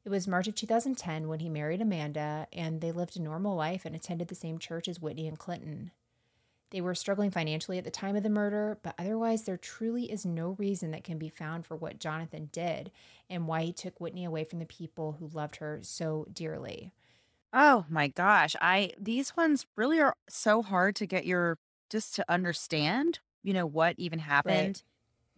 It was March of 2010 when he married Amanda, and they lived a normal life and attended the same church as Whitney and Clinton. They were struggling financially at the time of the murder, but otherwise, there truly is no reason that can be found for what Jonathan did and why he took Whitney away from the people who loved her so dearly. Oh my gosh. I these ones really are so hard to get your just to understand, you know, what even happened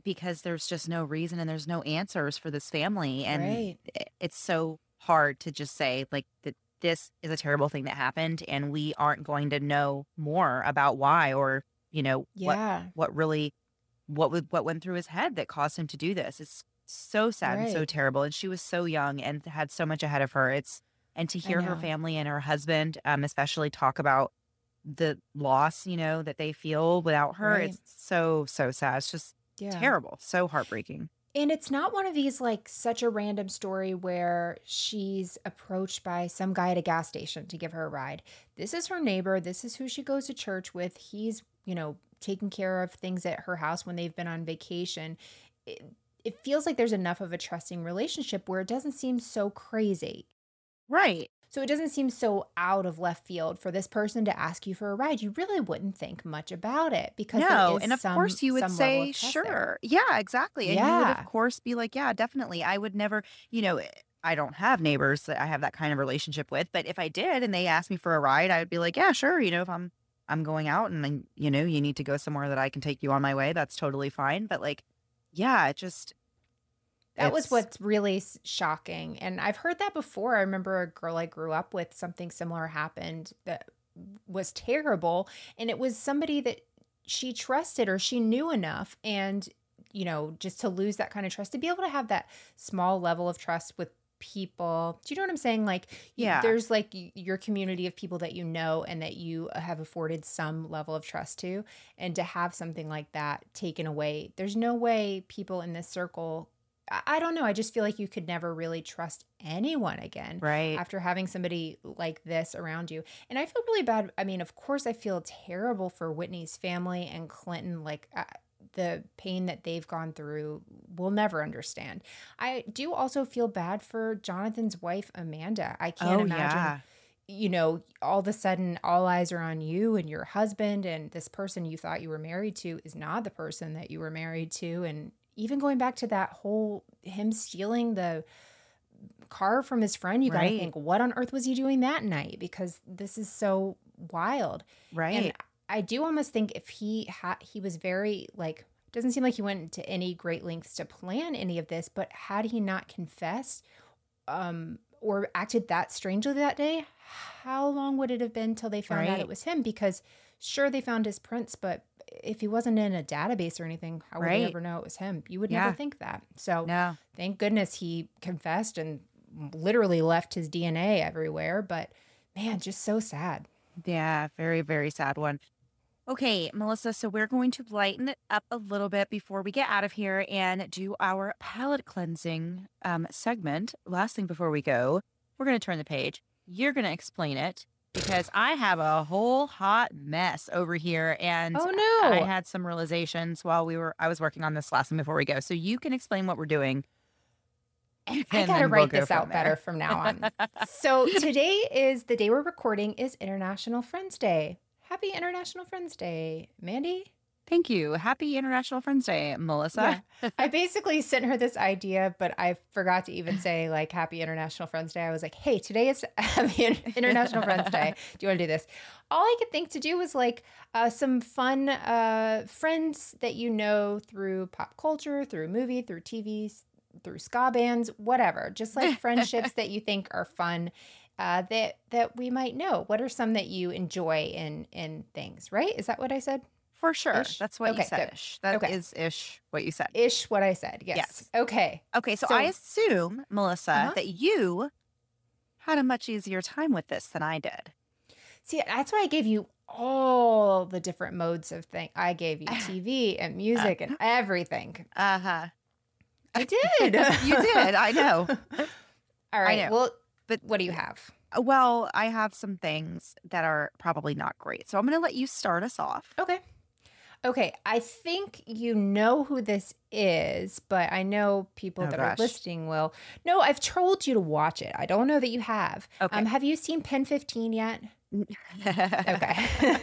because there's just no reason and there's no answers for this family and Right. it's so hard to just say like that this is a terrible thing that happened and we aren't going to know more about why or, you know, what Yeah. what really what would what went through his head that caused him to do this. It's so sad and so terrible. And she was so young and had so much ahead of her. It's and to hear her family and her husband, um, especially talk about the loss, you know, that they feel without her. Right. It's so, so sad. It's just Yeah. terrible. So heartbreaking. And it's not one of these like such a random story where she's approached by some guy at a gas station to give her a ride. This is her neighbor. This is who she goes to church with. He's, you know, taking care of things at her house when they've been on vacation. It, it feels like there's enough of a trusting relationship where it doesn't seem so crazy. Right. So it doesn't seem so out of left field for this person to ask you for a ride. You really wouldn't think much about it because No, and of some course you would say, of trust there. sure. Yeah, exactly. And you would, of course, be like, yeah, definitely. I would never, you know, eh, I don't have neighbors that I have that kind of relationship with, but if I did and they asked me for a ride, I would be like, yeah, sure. You know, if I'm I'm going out and then, you know, you need to go somewhere that I can take you on my way, that's totally fine. But like, yeah, it just That was what's really shocking. And I've heard that before. I remember a girl I grew up with, something similar happened that was terrible. And it was somebody that she trusted or she knew enough. And, you know, just to lose that kind of trust, to be able to have that small level of trust with people. Do you know what I'm saying? Like, yeah. there's like your community of people that you know and that you uh, have afforded some level of trust to. And to have something like that taken away, there's no way people in this circle I don't know. I just feel like you could never really trust anyone again Right. after having somebody like this around you. And I feel really bad. I mean, of course, I feel terrible for Whitney's family and Clinton. Like, uh, the pain that they've gone through, we'll never understand. I do also feel bad for Jonathan's wife, Amanda. I can't Oh imagine yeah. you know, all of a sudden all eyes are on you and your husband and this person you thought you were married to is not the person that you were married to and even going back to that whole him stealing the car from his friend you got to think what on earth was he doing that night? Because this is so wild. Right. and I do almost think if he had he was very like doesn't seem like he went to any great lengths to plan any of this but had he not confessed um or acted that strangely that day how long would it have been till they found out it was him? Because sure they found his prints but if he wasn't in a database or anything how would they Right. ever know it was him you would Yeah. never think that so No. thank goodness he confessed and literally left his dna everywhere but man just so sad Yeah, very, very sad one. Okay, Melissa, so we're going to lighten it up a little bit before we get out of here and do our palate cleansing um, segment. Last thing before we go, we're going to turn the page. You're going to explain it because I have a whole hot mess over here and oh no I had some realizations while we were I was working on this last thing before we go. So you can explain what we're doing. I gotta write we'll go this out from better from now on. so today is the day we're recording is International Friends Day. Happy International Friends Day, Mandy. Thank you. Happy International Friends Day, Melissa. I basically sent her this idea, but I forgot to even say like Happy International Friends Day. I was like, hey, today is Happy International Friends Day. Do you want to do this? All I could think to do was like uh, some fun uh, friends that you know through pop culture, through movie, through TV, through ska bands, whatever. Just like friendships that you think are fun. Uh, that that we might know. What are some that you enjoy in in things? Right? Is that what I said? For sure. Ish? That's what Okay, you said. good. Ish. That is Okay. ish what you said. Ish, what I said. Yes. Yes. Okay. Okay, so, So- I assume, Melissa, Uh-huh. that you had a much easier time with this than I did. See, that's why I gave you all the different modes of thing. I gave you TV and music and everything. Uh huh. I did. you did. I know. All right. know. Well, But what do you have? Uh, Well, I have some things that are probably not great. So I'm going to let you start us off. Okay. Okay. I think you know who this is, but I know people Oh, that gosh. are listening will. No, I've told you to watch it. I don't know that you have. Okay. Um, have you seen PEN15 yet? Okay.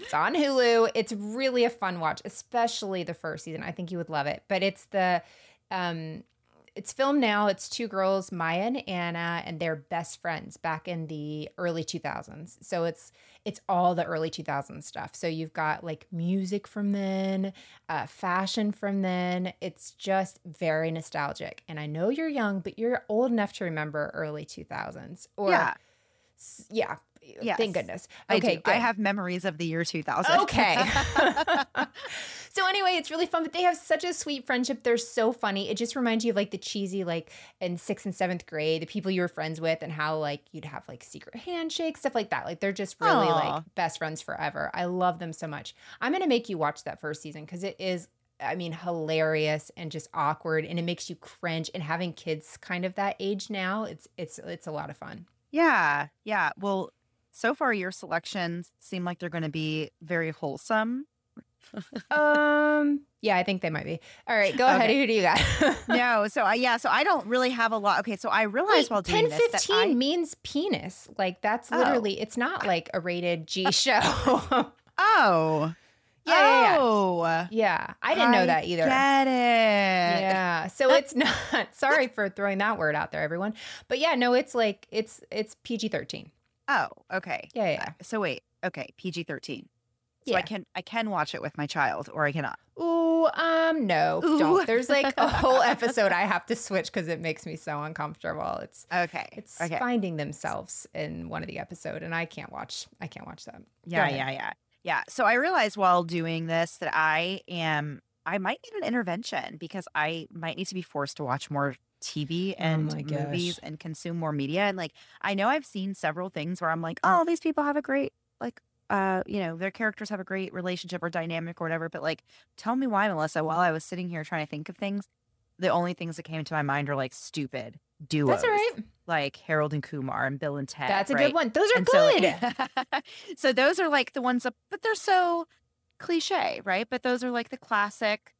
it's on Hulu. It's really a fun watch, especially the first season. I think you would love it. But it's the um it's filmed now. It's two girls, Maya and Anna, and they're best friends back in the early 2000s. So it's it's all the early 2000s stuff. So you've got like music from then, uh, fashion from then. It's just very nostalgic. And I know you're young, but you're old enough to remember early 2000s. Or yeah, Yeah. Yes. Thank goodness. I Okay. do. I have memories of the year 2000. Okay. so anyway, it's really fun, but they have such a sweet friendship. They're so funny. It just reminds you of like the cheesy, like in sixth and seventh grade, the people you were friends with, and how like you'd have like secret handshakes, stuff like that. Like they're just really Aw. like best friends forever. I love them so much. I'm gonna make you watch that first season because it is. I mean, hilarious and just awkward, and it makes you cringe. And having kids kind of that age now, it's it's it's a lot of fun. Yeah, yeah. Well, so far your selections seem like they're going to be very wholesome um, yeah, I think they might be. All right, go ahead. Okay. Who do you got? no, so I yeah, so I don't really have a lot. Okay, so I realized while doing 10 this that 15 I, means penis. Like that's Oh. literally it's not like a rated G show. yeah, oh yeah, yeah. oh Yeah, I didn't know that either. Get it? Yeah. So it's not sorry for throwing that word out there everyone. But yeah, no, it's like it's it's PG-13. Oh, okay. Yeah, yeah. Uh, So wait, okay, PG thirteen. So I can I can watch it with my child, or I cannot. Ooh, um no. Ooh. Don't. There's like a whole episode I have to switch cuz it makes me so uncomfortable. It's Okay, it's okay. finding themselves in one of the episode and I can't watch I can't watch that. Yeah, yeah, yeah, yeah. So I realized while doing this that I am I might need an intervention because I might need to be forced to watch more TV and Oh movies and consume more media. And like I know I've seen several things where I'm like, oh, these people have a great like uh, you know, their characters have a great relationship or dynamic or whatever. But like, tell me why, Melissa. While I was sitting here trying to think of things, the only things that came to my mind are like stupid duos, That's all right. like Harold and Kumar and Bill and Ted. That's a right? good one. Those are And good. like- so those are like the ones that, but they're so cliche, right? But those are like the classic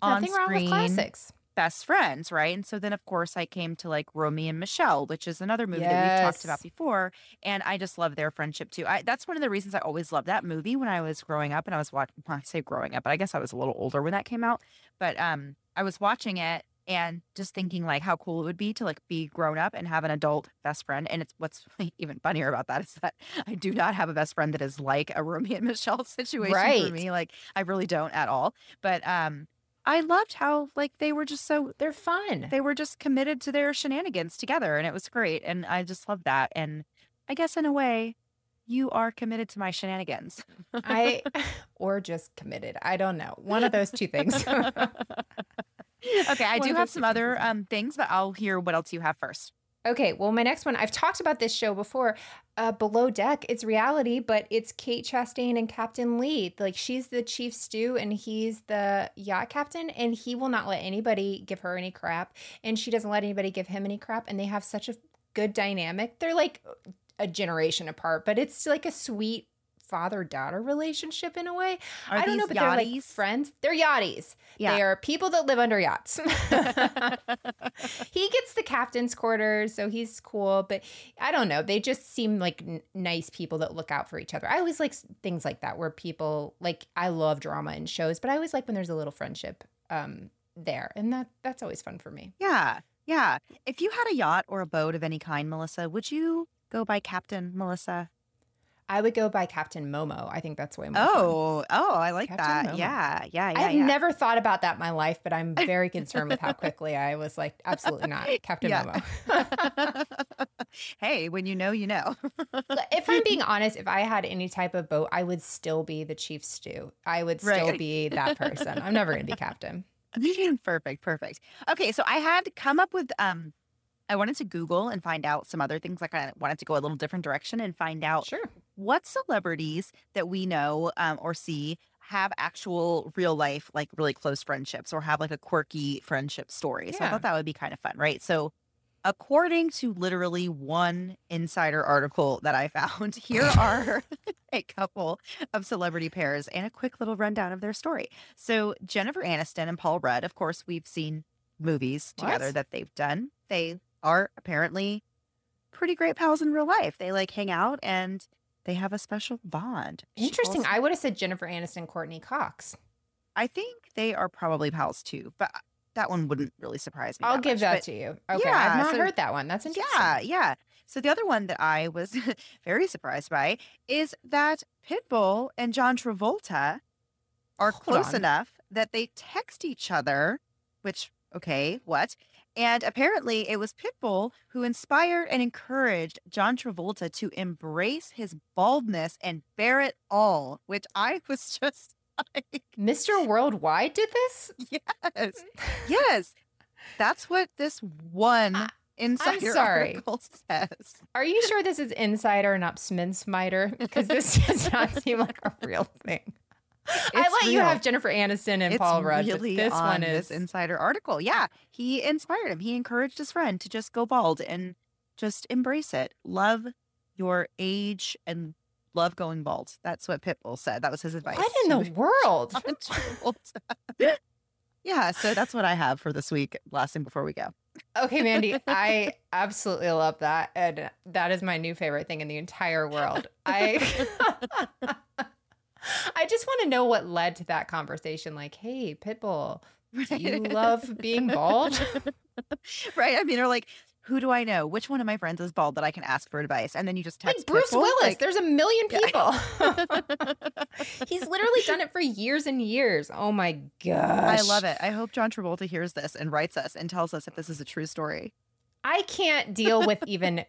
on Nothing wrong with screen classics. Best friends, right? And so then, of course, I came to like Romy and Michele, which is another movie that we've talked about before, and I just love their friendship too. I, that's one of the reasons I always loved that movie when I was growing up, and I was watching. Well, I say growing up, but I guess I was a little older when that came out. But um, I was watching it and just thinking like how cool it would be to like be grown up and have an adult best friend. And it's what's even funnier about that is that I do not have a best friend that is like a Romy and Michele situation Right. for me. Like I really don't at all. But um, I loved how like they were just so They're fun. they were just committed to their shenanigans together and it was great and i just love that and i guess in a way you are committed to my shenanigans I or just committed. I don't know. One of those two things. okay i One do have some other um things but i'll hear what else you have first Okay, well, my next one, I've talked about this show before. Uh, Below Deck, it's reality, but it's Kate Chastain and Captain Lee. Like, she's the chief stew and he's the yacht captain, and he will not let anybody give her any crap, and she doesn't let anybody give him any crap, and they have such a good dynamic. They're like a generation apart, but it's like a sweet father daughter relationship in a way. Are I don't know, but they're like friends. They're yachties. Yeah. They are people that live under yachts. he gets the captain's quarters, so he's cool. But I don't know. They just seem like n- nice people that look out for each other. I always like things like that where people like. I love drama in shows, but I always like when there's a little friendship um, there, and that that's always fun for me. yeah yeah if you had a yacht or a boat of any kind melissa would you go by captain melissa I would go by Captain Momo. I think that's way more. fun. oh oh i like Captain that Momo. yeah yeah yeah I have yeah. never thought about that in my life, but I'm very concerned with how quickly I was like, absolutely not, Captain Momo. hey when you know you know if I'm being honest, if I had any type of boat, I would still be the chief stew. I would still Right. be that person. I'm never going to be captain. perfect perfect okay so i had come up with um i wanted to google and find out some other things like i wanted to go a little different direction and find out Sure. What celebrities that we know um, or see have actual real life like really close friendships or have like a quirky friendship story? So i thought that would be kind of fun right? So according to literally one insider article that i found here are a couple of celebrity pairs and a quick little rundown of their story. So jennifer aniston and paul rudd of course we've seen movies together What? that they've done. They are apparently pretty great pals in real life. They like hang out and they have a special bond Interesting. calls- I would have said Jennifer Aniston, Courteney Cox. I think they are probably pals too, but that one wouldn't really surprise me. I'll that give much, that to you. Okay. Yeah, I've not so- heard that one. That's interesting. Yeah, yeah. So the other one that I was very surprised by is that Pitbull and John Travolta are Hold close on. enough that they text each other, which okay, what? And apparently it was Pitbull who inspired and encouraged John Travolta to embrace his baldness and bear it all, which I was just like, Mr. Worldwide did this? yes, yes. That's what this one I- insider sorry. article says. Are you sure this is insider, not Smith-Smiter? Because this does not seem like a real thing. I let you have Jennifer Aniston and it's Paul Rudd. really this on one is this insider article. Yeah, he inspired him. He encouraged his friend to just go bald and just embrace it. Love your age and love going bald. That's what Pitbull said. That was his advice. What in the world? yeah, so that's what I have for this week. Last thing before we go. Okay, Mandy, I absolutely love that. And that is my new favorite thing in the entire world. I I just want to know what led to that conversation. Like, hey, Pitbull, do you love being bald? right. I mean, they're like, who do I know? Which one of my friends is bald that I can ask for advice? And then you just text like Bruce Pitbull, Willis. like- There's a million people. He's literally done it for years and years. Oh my gosh. I love it. I hope John Travolta hears this and writes us and tells us if this is a true story. I can't deal with even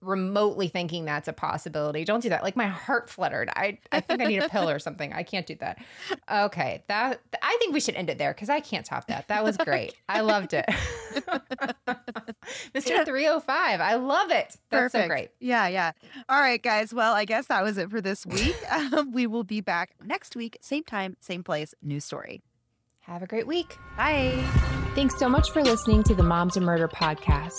remotely thinking that's a possibility. Don't do that. Like my heart fluttered. I I think I need a pill or something. I can't do that. Okay, that I think we should end it there because I can't top that. That was great. I loved it, Mr. Three Hundred Five. I love it. That's so great. Yeah, yeah. All right, guys. Well, I guess that was it for this week. Um, we will be back next week, same time, same place, new story. Have a great week. Bye. Thanks so much for listening to the Moms and Murder podcast.